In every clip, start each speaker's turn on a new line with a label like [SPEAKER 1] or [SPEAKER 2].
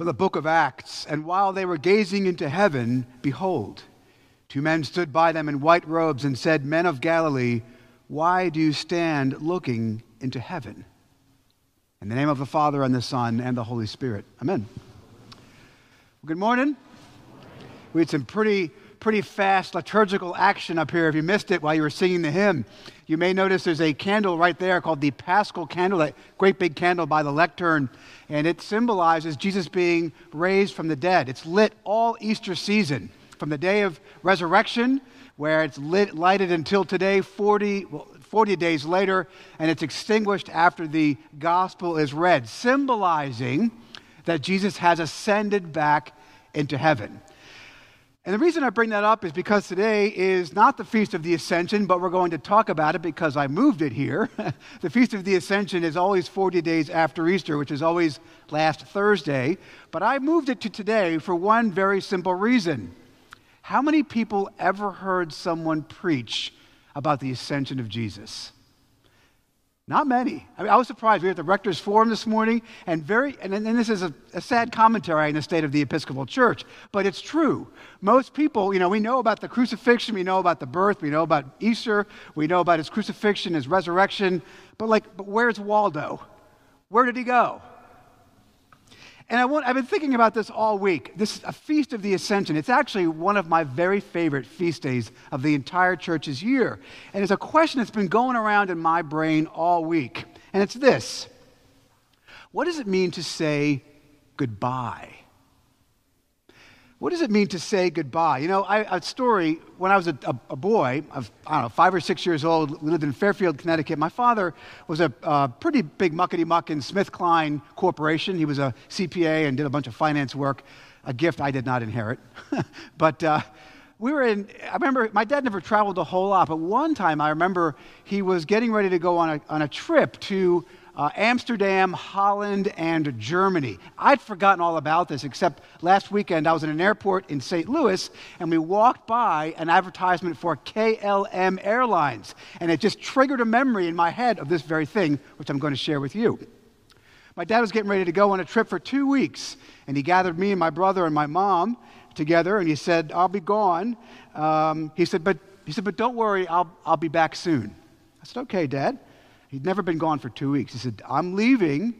[SPEAKER 1] from the book of Acts. And while they were gazing into heaven, behold, two men stood by them in white robes and said, Men of Galilee, why do you stand looking into heaven? In the name of the Father, and the Son, and the Holy Spirit. Amen. Good morning. We had some pretty pretty fast liturgical action up here if you missed it while you were singing the hymn. You may notice there's a candle right there called the Paschal candle, that great big candle by the lectern, and it symbolizes Jesus being raised from the dead. It's lit all Easter season, from the day of resurrection, where it's lit, lighted until today, 40, well, 40 days later, and it's extinguished after the gospel is read, symbolizing that Jesus has ascended back into heaven. And the reason I bring that up is because today is not the Feast of the Ascension, but we're going to talk about it because I moved it here. the Feast of the Ascension is always 40 days after Easter, which is always last Thursday. But I moved it to today for one very simple reason. How many people ever heard someone preach about the ascension of Jesus? Not many. I, mean, I was surprised. We were at the rector's forum this morning, and very, and, and this is a, a, sad commentary on the state of the Episcopal Church, but it's true. Most people, you know, we know about the crucifixion, we know about the birth, we know about Easter, we know about his crucifixion, his resurrection, but like, but where's Waldo? Where did he go? And I want, I've been thinking about this all week. This is a feast of the Ascension. It's actually one of my very favorite feast days of the entire church's year. And it's a question that's been going around in my brain all week. And it's this What does it mean to say goodbye? What does it mean to say goodbye? You know, I, a story when I was a, a, a boy, of, I don't know, five or six years old, we lived in Fairfield, Connecticut. My father was a pretty big muckety muck in SmithKline Corporation. He was a CPA and did a bunch of finance work, a gift I did not inherit. but uh, we were in, I remember my dad never traveled a whole lot, but one time I remember he was getting ready to go on a, on a trip to uh, Amsterdam, Holland, and Germany. I'd forgotten all about this, except last weekend I was in an airport in St. Louis and we walked by an advertisement for KLM Airlines. And it just triggered a memory in my head of this very thing, which I'm going to share with you. My dad was getting ready to go on a trip for two weeks, and he gathered me and my brother and my mom together, and he said, I'll be gone. Um, he, said, but, he said, but don't worry, I'll, I'll be back soon. I said, okay, Dad. He'd never been gone for two weeks. He said, I'm leaving,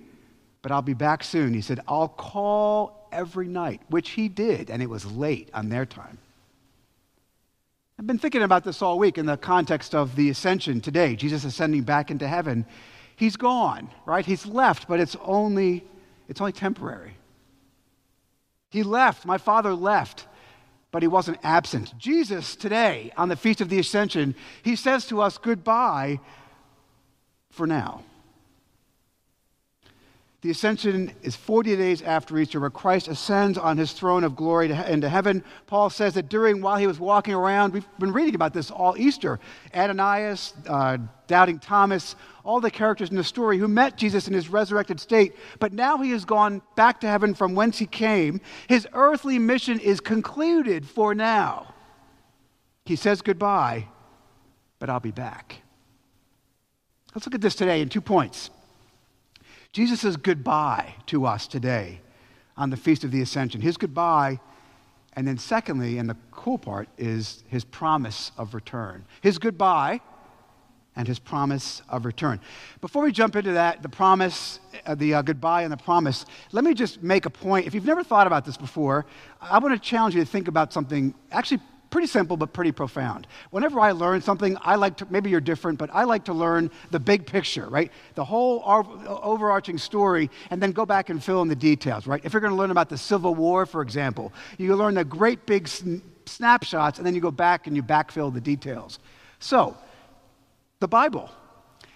[SPEAKER 1] but I'll be back soon. He said, I'll call every night, which he did, and it was late on their time. I've been thinking about this all week in the context of the ascension today, Jesus ascending back into heaven. He's gone, right? He's left, but it's only, it's only temporary. He left. My father left, but he wasn't absent. Jesus today, on the Feast of the Ascension, he says to us goodbye for now. The ascension is 40 days after Easter, where Christ ascends on his throne of glory into heaven. Paul says that during while he was walking around, we've been reading about this all Easter. Ananias, uh, doubting Thomas, all the characters in the story who met Jesus in his resurrected state, but now he has gone back to heaven from whence he came. His earthly mission is concluded for now. He says goodbye, but I'll be back. Let's look at this today in two points. Jesus says goodbye to us today on the Feast of the Ascension. His goodbye, and then secondly, and the cool part, is his promise of return. His goodbye and his promise of return. Before we jump into that, the promise, uh, the uh, goodbye and the promise, let me just make a point. If you've never thought about this before, I want to challenge you to think about something actually pretty simple but pretty profound. Whenever I learn something, I like to, maybe you're different, but I like to learn the big picture, right? The whole overarching story, and then go back and fill in the details, right? If you're going to learn about the Civil War, for example, you learn the great big sn- snapshots, and then you go back and you backfill the details. So, the Bible.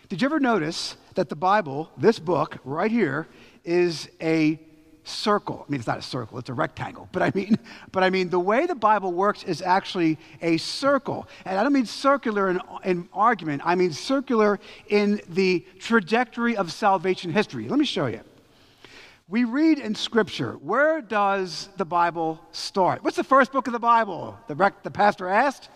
[SPEAKER 1] Did you ever notice that the Bible, this book right here, is a circle. I mean, it's not a circle, it's a rectangle. But I mean, but I mean, the way the Bible works is actually a circle. And I don't mean circular in, in argument, I mean circular in the trajectory of salvation history. Let me show you. We read in Scripture, where does the Bible start? What's the first book of the Bible? The, rec- the pastor asked?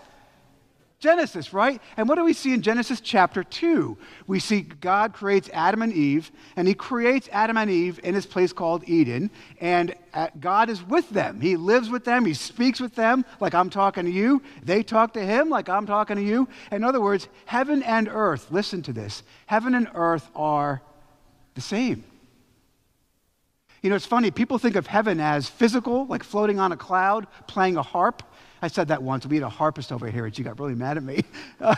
[SPEAKER 1] Genesis, right? And what do we see in Genesis chapter 2? We see God creates Adam and Eve, and he creates Adam and Eve in this place called Eden, and uh, God is with them. He lives with them, he speaks with them like I'm talking to you. They talk to him like I'm talking to you. In other words, heaven and earth, listen to this heaven and earth are the same. You know, it's funny, people think of heaven as physical, like floating on a cloud, playing a harp. I said that once. We had a harpist over here, and she got really mad at me. Uh,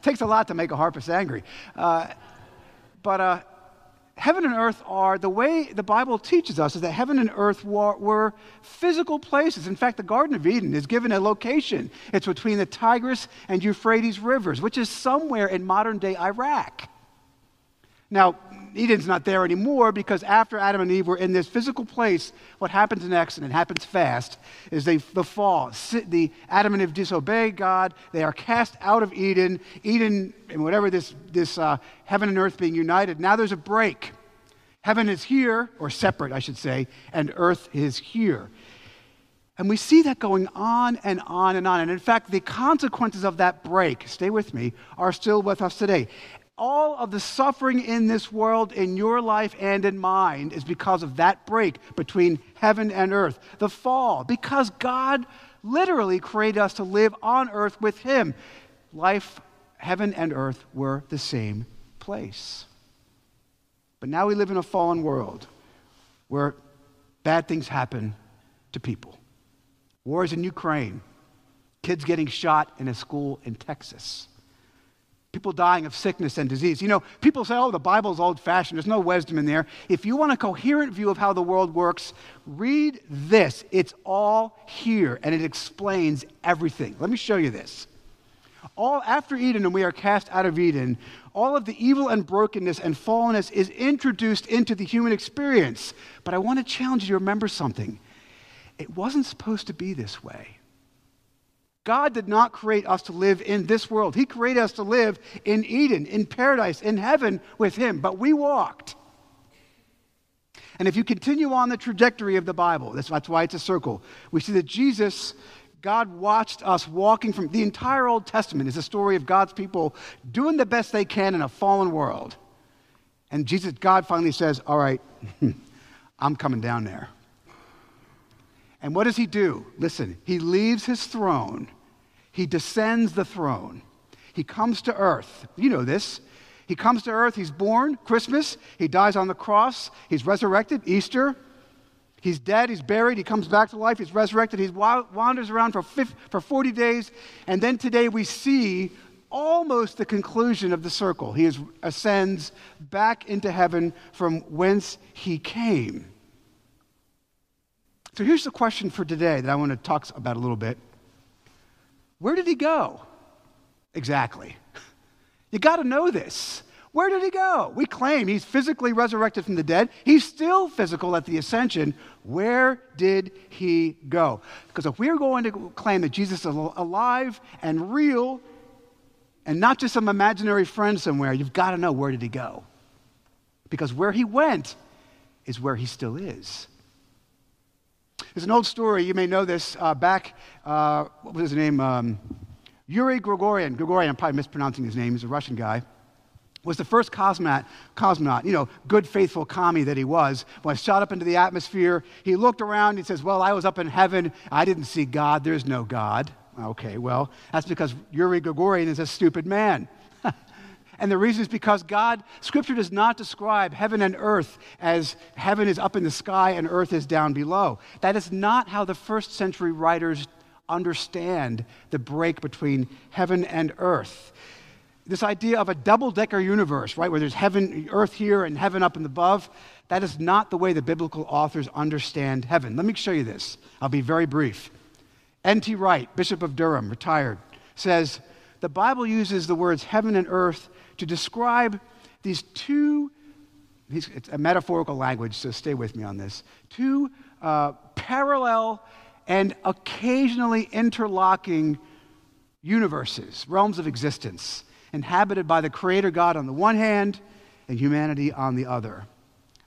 [SPEAKER 1] takes a lot to make a harpist angry. Uh, but uh, heaven and earth are the way the Bible teaches us is that heaven and earth were, were, physical places. In fact, the Garden of Eden is given a location. It's between the Tigris and Euphrates rivers, which is somewhere in modern day Iraq. Now, Eden's not there anymore because after Adam and Eve were in this physical place, what happens next, and it happens fast, is they, the fall. The Adam and Eve disobey God. They are cast out of Eden. Eden, and whatever this, this uh, heaven and earth being united. Now there's a break. Heaven is here, or separate, I should say, and earth is here. And we see that going on and on and on. And in fact, the consequences of that break, stay with me, are still with us today all of the suffering in this world, in your life and in mine, is because of that break between heaven and earth, the fall, because God literally created us to live on earth with Him. Life, heaven and earth were the same place. But now we live in a fallen world where bad things happen to people. Wars in Ukraine, kids getting shot in a school in Texas people dying of sickness and disease. You know, people say, oh, the Bible's old fashioned, there's no wisdom in there. If you want a coherent view of how the world works, read this. It's all here and it explains everything. Let me show you this. All after Eden, and we are cast out of Eden, all of the evil and brokenness and fallenness is introduced into the human experience. But I want to challenge you to remember something. It wasn't supposed to be this way. God did not create us to live in this world. He created us to live in Eden, in paradise, in heaven with Him. But we walked. And if you continue on the trajectory of the Bible, that's, why it's a circle, we see that Jesus, God watched us walking from the entire Old Testament is a story of God's people doing the best they can in a fallen world. And Jesus, God finally says, All right, I'm coming down there. And what does he do? Listen, he leaves his throne, he descends the throne, he comes to earth. You know this. He comes to earth, he's born, Christmas, he dies on the cross, he's resurrected, Easter. He's dead, he's buried, he comes back to life, he's resurrected, he wanders around for, 50, for 40 days, and then today we see almost the conclusion of the circle. He is, ascends back into heaven from whence he came. So here's the question for today that I want to talk about a little bit. Where did he go? Exactly. You got to know this. Where did he go? We claim he's physically resurrected from the dead. He's still physical at the ascension. Where did he go? Because if we're going to claim that Jesus is alive and real and not just some imaginary friend somewhere, you've got to know where did he go? Because where he went is where he still is. There's an old story, you may know this, uh, back, uh, what was his name? Um, Yuri Gagarin. Gagarin, I'm probably mispronouncing his name, he's a Russian guy. Was the first cosmonaut, cosmonaut, you know, good, faithful commie that he was. When shot up into the atmosphere, he looked around, he says, Well, I was up in heaven, I didn't see God, there's no God. Okay, well, that's because Yuri Gagarin is a stupid man. And the reason is because God, Scripture does not describe heaven and earth as heaven is up in the sky and earth is down below. That is not how the first century writers understand the break between heaven and earth. This idea of a double decker universe, right, where there's heaven, earth here and heaven up and above, that is not the way the biblical authors understand heaven. Let me show you this. I'll be very brief. N.T. Wright, Bishop of Durham, retired, says the Bible uses the words heaven and earth to describe these two, it's a metaphorical language, so stay with me on this, two uh, parallel and occasionally interlocking universes, realms of existence, inhabited by the Creator God on the one hand and humanity on the other.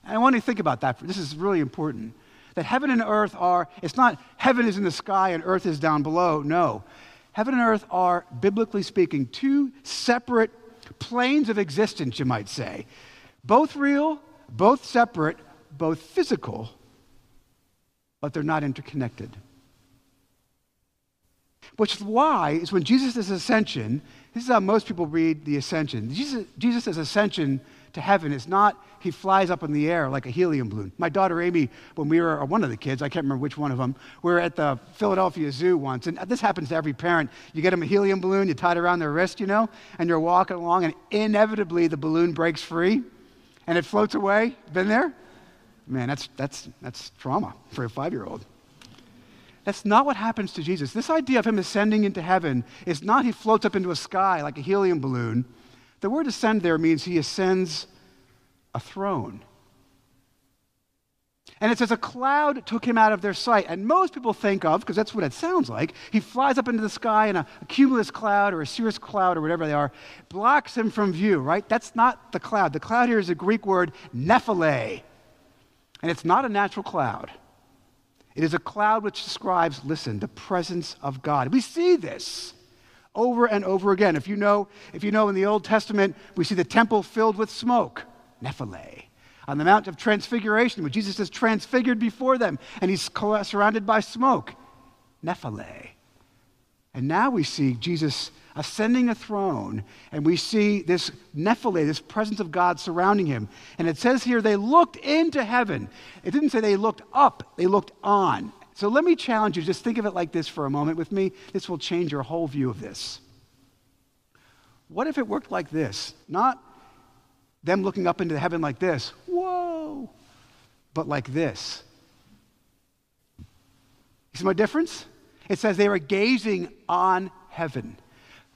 [SPEAKER 1] And I want you to think about that. This is really important. That heaven and earth are, it's not heaven is in the sky and earth is down below. No. Heaven and earth are, biblically speaking, two separate planes of existence, you might say. Both real, both separate, both physical, but they're not interconnected. Which is why is when Jesus' ascension, this is how most people read the ascension. Jesus, Jesus' ascension to heaven is not he flies up in the air like a helium balloon. My daughter Amy, when we were, one of the kids, I can't remember which one of them, we were at the Philadelphia Zoo once, and this happens to every parent. You get them a helium balloon, you tie it around their wrist, you know, and you're walking along, and inevitably the balloon breaks free and it floats away. Been there? Man, that's, that's, that's trauma for a five year old. That's not what happens to Jesus. This idea of him ascending into heaven is not he floats up into a sky like a helium balloon. The word ascend there means he ascends a throne. And it says a cloud took him out of their sight. And most people think of, because that's what it sounds like, he flies up into the sky and a, cumulus cloud or a cirrus cloud or whatever they are blocks him from view, right? That's not the cloud. The cloud here is a Greek word, nephele. And it's not a natural cloud. It is a cloud which describes, listen, the presence of God. We see this over and over again. If you know, if you know in the Old Testament, we see the temple filled with smoke, nephele. On the Mount of Transfiguration, where Jesus is transfigured before them and he's surrounded by smoke, nephele. And now we see Jesus ascending a throne, and we see this nephele, this presence of God surrounding him. And it says here they looked into heaven. It didn't say they looked up, they looked on. So let me challenge you, just think of it like this for a moment with me. This will change your whole view of this. What if it worked like this? Not them looking up into heaven like this, whoa, but like this. You see my difference? It says they were gazing on heaven.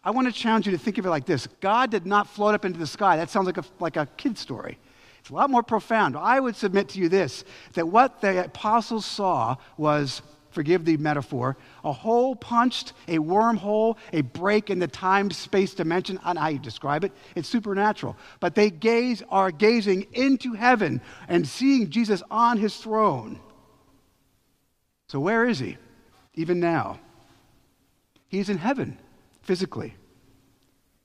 [SPEAKER 1] I want to challenge you to think of it like this God did not float up into the sky. That sounds like a, like a kid story. It's a lot more profound. I would submit to you this that what the apostles saw was, forgive the metaphor, a hole punched, a wormhole, a break in the time space dimension. I how you describe it. It's supernatural. But they gaze, are gazing into heaven and seeing Jesus on his throne. So, where is he? Even now, he's in heaven physically.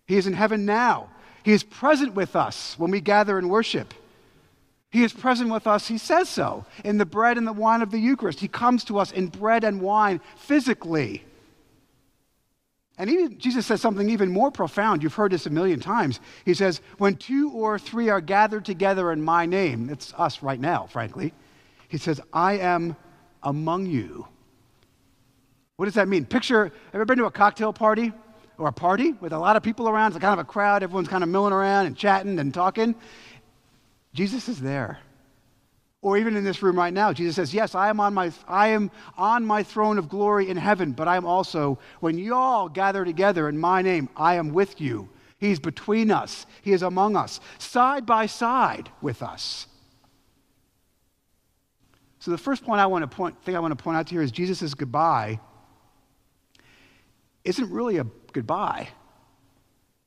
[SPEAKER 1] He is in heaven now. He is present with us when we gather and worship. He is present with us, he says so, in the bread and the wine of the Eucharist. He comes to us in bread and wine physically. And Jesus says something even more profound. You've heard this a million times. He says, When two or three are gathered together in my name, it's us right now, frankly. He says, I am among you. What does that mean? Picture, ever been to a cocktail party? or a party with a lot of people around. It's kind of a crowd. Everyone's kind of milling around and chatting and talking. Jesus is there. Or even in this room right now, Jesus says, Yes, I am on my, I am on my throne of glory in heaven, but I am also, when you all gather together in my name, I am with you. He's between us, He is among us, side by side with us. So the first point I want to point, thing I want to point out to you here is Jesus' goodbye isn't really a goodbye,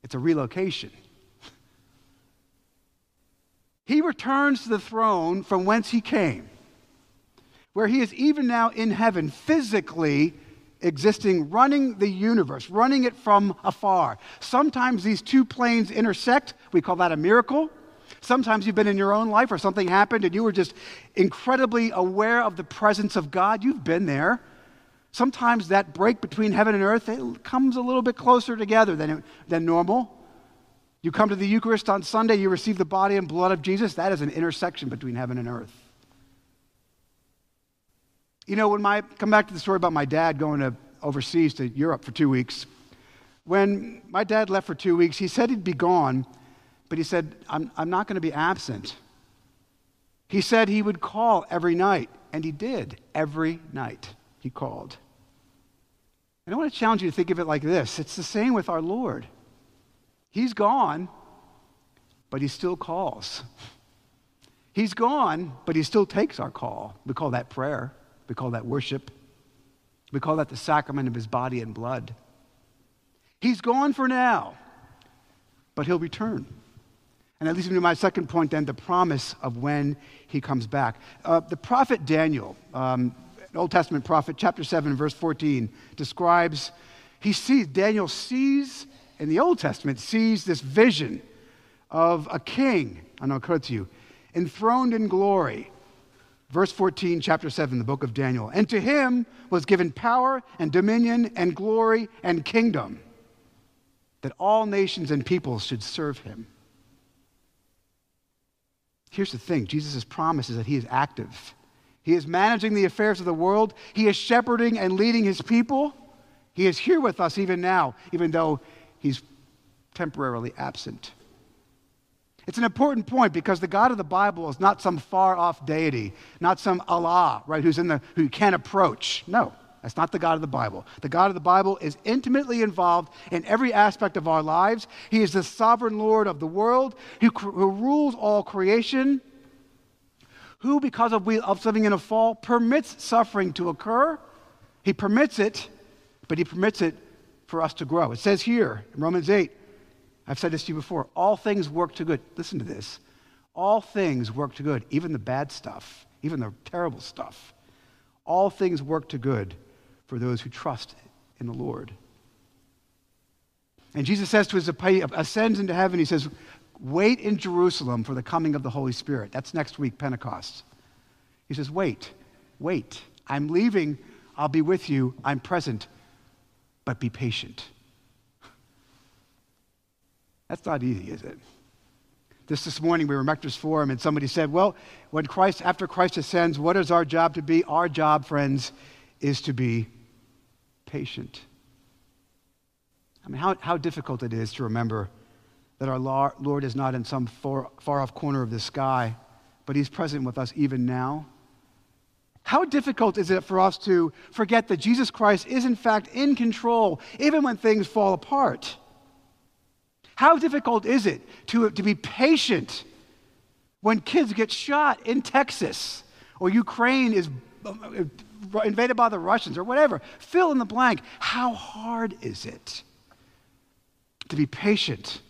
[SPEAKER 1] it's a relocation. He returns to the throne from whence he came, where he is even now in heaven, physically existing, running the universe, running it from afar. Sometimes these two planes intersect. We call that a miracle. Sometimes you've been in your own life or something happened and you were just incredibly aware of the presence of God. You've been there. Sometimes that break between heaven and earth comes a little bit closer together than, than normal. You come to the Eucharist on Sunday, you receive the body and blood of Jesus. That is an intersection between heaven and earth. You know, when my come back to the story about my dad going to overseas to Europe for two weeks. When my dad left for two weeks, he said he'd be gone, but he said, I'm, I'm not going to be absent. He said he would call every night, and he did every night he called. And I want to challenge you to think of it like this it's the same with our Lord. He's gone, but he still calls. He's gone, but he still takes our call. We call that prayer, we call that worship, we call that the sacrament of his body and blood. He's gone for now, but he'll return. And that leads me to my second point then the promise of when he comes back. Uh, the prophet Daniel, um, Old Testament prophet, chapter 7, verse 14, describes He sees, Daniel sees in the Old Testament, sees this vision of a king, and I'll quote to you, enthroned in glory. Verse 14, chapter 7, the book of Daniel. And to him was given power and dominion and glory and kingdom, that all nations and peoples should serve him. Here's the thing Jesus' promise is that he is active. He is managing the affairs of the world. He is shepherding and leading his people. He is here with us even now, even though he's temporarily absent. It's an important point because the God of the Bible is not some far off deity, not some Allah, right, who's in the who you can't approach. No, that's not the God of the Bible. The God of the Bible is intimately involved in every aspect of our lives. He is the sovereign Lord of the world who, who rules all creation, who, because of, we, of living in a fall, permits suffering to occur. He permits it, but He permits it for us to grow. It says here in Romans 8, I've said this to you before all things work to good. Listen to this. All things work to good, even the bad stuff, even the terrible stuff. All things work to good for those who trust in the Lord. And Jesus says to his ascends into heaven, he says, Wait in Jerusalem for the coming of the Holy Spirit. That's next week, Pentecost. He says, Wait, wait. I'm leaving. I'll be with you. I'm present. But be patient. That's not easy, is it? This this morning we were in Rector's Forum and somebody said, Well, when Christ, after Christ ascends, what is our job to be? Our job, friends, is to be patient. I mean, how, how difficult it is to remember that our Lord is not in some far, far off corner of the sky, but He's present with us even now. How difficult is it for us to forget that Jesus Christ is, in fact, in control, even when things fall apart? How difficult is it to, to be patient when kids get shot in Texas or Ukraine is uh, invaded by the Russians or whatever. Fill in the blank. How hard is it to be patient,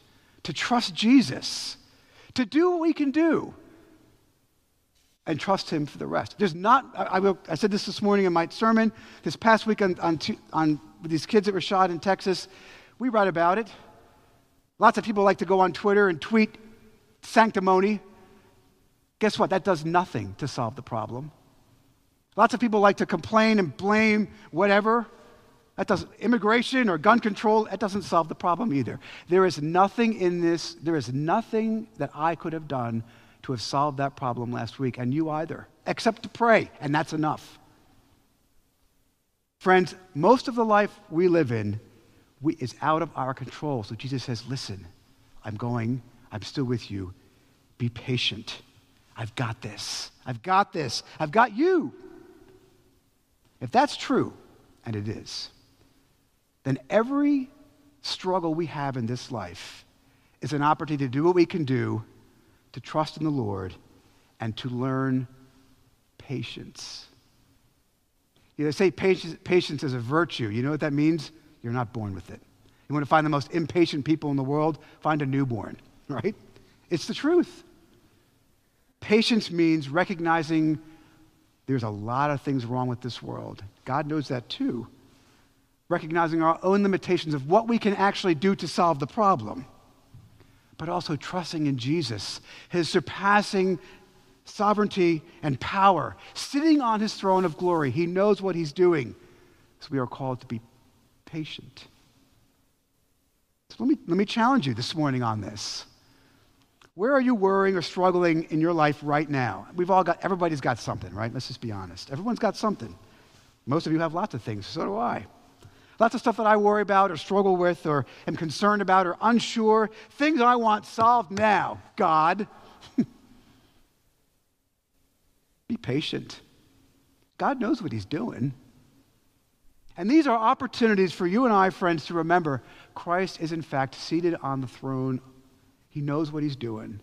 [SPEAKER 1] to trust Jesus, to do what we can do, and trust Him for the rest? There's not, I, will, I said this this morning in my sermon, this past week on, on, on these kids that were shot in Texas. We write about it. Lots of people like to go on Twitter and tweet sanctimony. Guess what? That does nothing to solve the problem. Lots of people like to complain and blame whatever. That doesn't, immigration or gun control, that doesn't solve the problem either. There is nothing in this, there is nothing that I could have done to have solved that problem last week, and you either, except to pray, and that's enough. Friends, most of the life we live in we, is out of our control. So Jesus says, Listen, I'm going, I'm still with you. Be patient. I've got this. I've got this. I've got you. If that's true, and it is, then every struggle we have in this life is an opportunity to do what we can do to trust in the Lord and to learn patience. You know, they say patience, patience is a virtue. You know what that means? You're not born with it. You want to find the most impatient people in the world? Find a newborn, right? It's the truth. Patience means recognizing there's a lot of things wrong with this world. God knows that too. Recognizing our own limitations of what we can actually do to solve the problem, but also trusting in Jesus, his surpassing sovereignty and power, sitting on his throne of glory. He knows what he's doing. So we are called to be patient. So let me, let me challenge you this morning on this. Where are you worrying or struggling in your life right now? We've all got, everybody's got something, right? Let's just be honest. Everyone's got something. Most of you have lots of things, so do I. Lots of stuff that I worry about or struggle with or am concerned about or unsure. Things I want solved now. God, be patient. God knows what He's doing. And these are opportunities for you and I, friends, to remember Christ is in fact seated on the throne he knows what he's doing.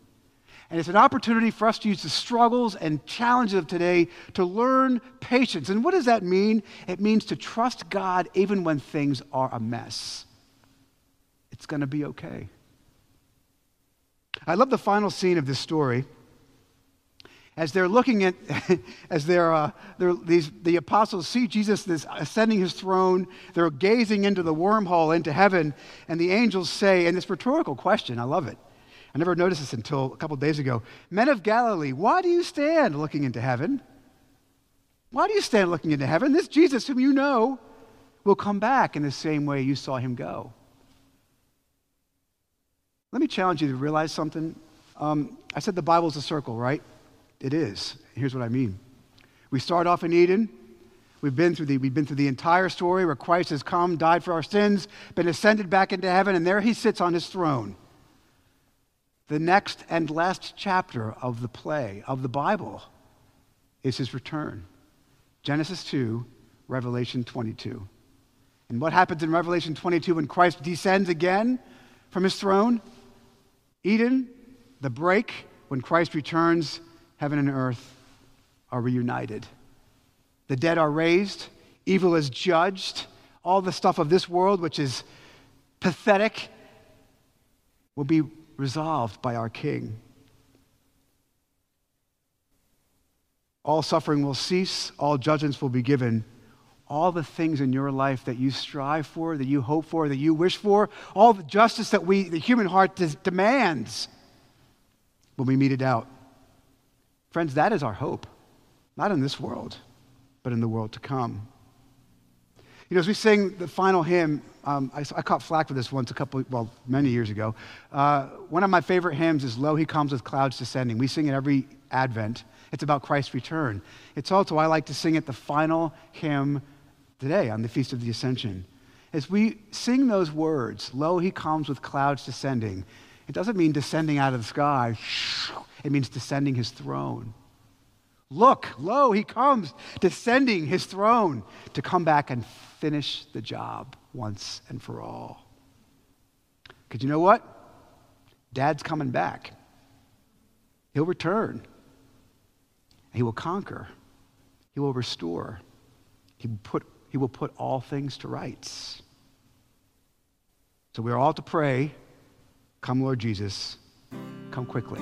[SPEAKER 1] And it's an opportunity for us to use the struggles and challenges of today to learn patience. And what does that mean? It means to trust God even when things are a mess. It's going to be okay. I love the final scene of this story. as they're looking at, as they're, uh, they're, these, the apostles see Jesus this, ascending his throne, they're gazing into the wormhole into heaven, and the angels say, and this rhetorical question, I love it. I never noticed this until a couple days ago. Men of Galilee, why do you stand looking into heaven? Why do you stand looking into heaven? This Jesus, whom you know, will come back in the same way you saw him go. Let me challenge you to realize something. Um, I said the Bible's a circle, right? It is. Here's what I mean. We start off in Eden. We've been through the, we've been through the entire story where Christ has come, died for our sins, been ascended back into heaven, and there he sits on his throne. The next and last chapter of the play, of the Bible, is his return. Genesis 2, Revelation 22. And what happens in Revelation 22 when Christ descends again from his throne? Eden, the break, when Christ returns, heaven and earth are reunited. The dead are raised, evil is judged, all the stuff of this world, which is pathetic, will be resolved by our King. All suffering will cease, all judgments will be given. All the things in your life that you strive for, that you hope for, that you wish for, all the justice that we, the human heart demands, will be meted out. Friends, that is our hope, not in this world, but in the world to come. You know, as we sing the final hymn, um, I, I, caught flack for this once a couple, well, many years ago. Uh, one of my favorite hymns is Lo, He Comes with Clouds Descending. We sing it every Advent. It's about Christ's return. It's also, I like to sing it the final hymn today on the Feast of the Ascension. As we sing those words, Lo, He comes with clouds descending, it doesn't mean descending out of the sky, it means descending His throne. Look, lo, He comes descending His throne to come back and finish the job once and for all. Because you know what? Dad's coming back. He'll return. He will conquer. He will restore. He will put, he will put all things to rights. So we are all to pray, Come, Lord Jesus, come quickly.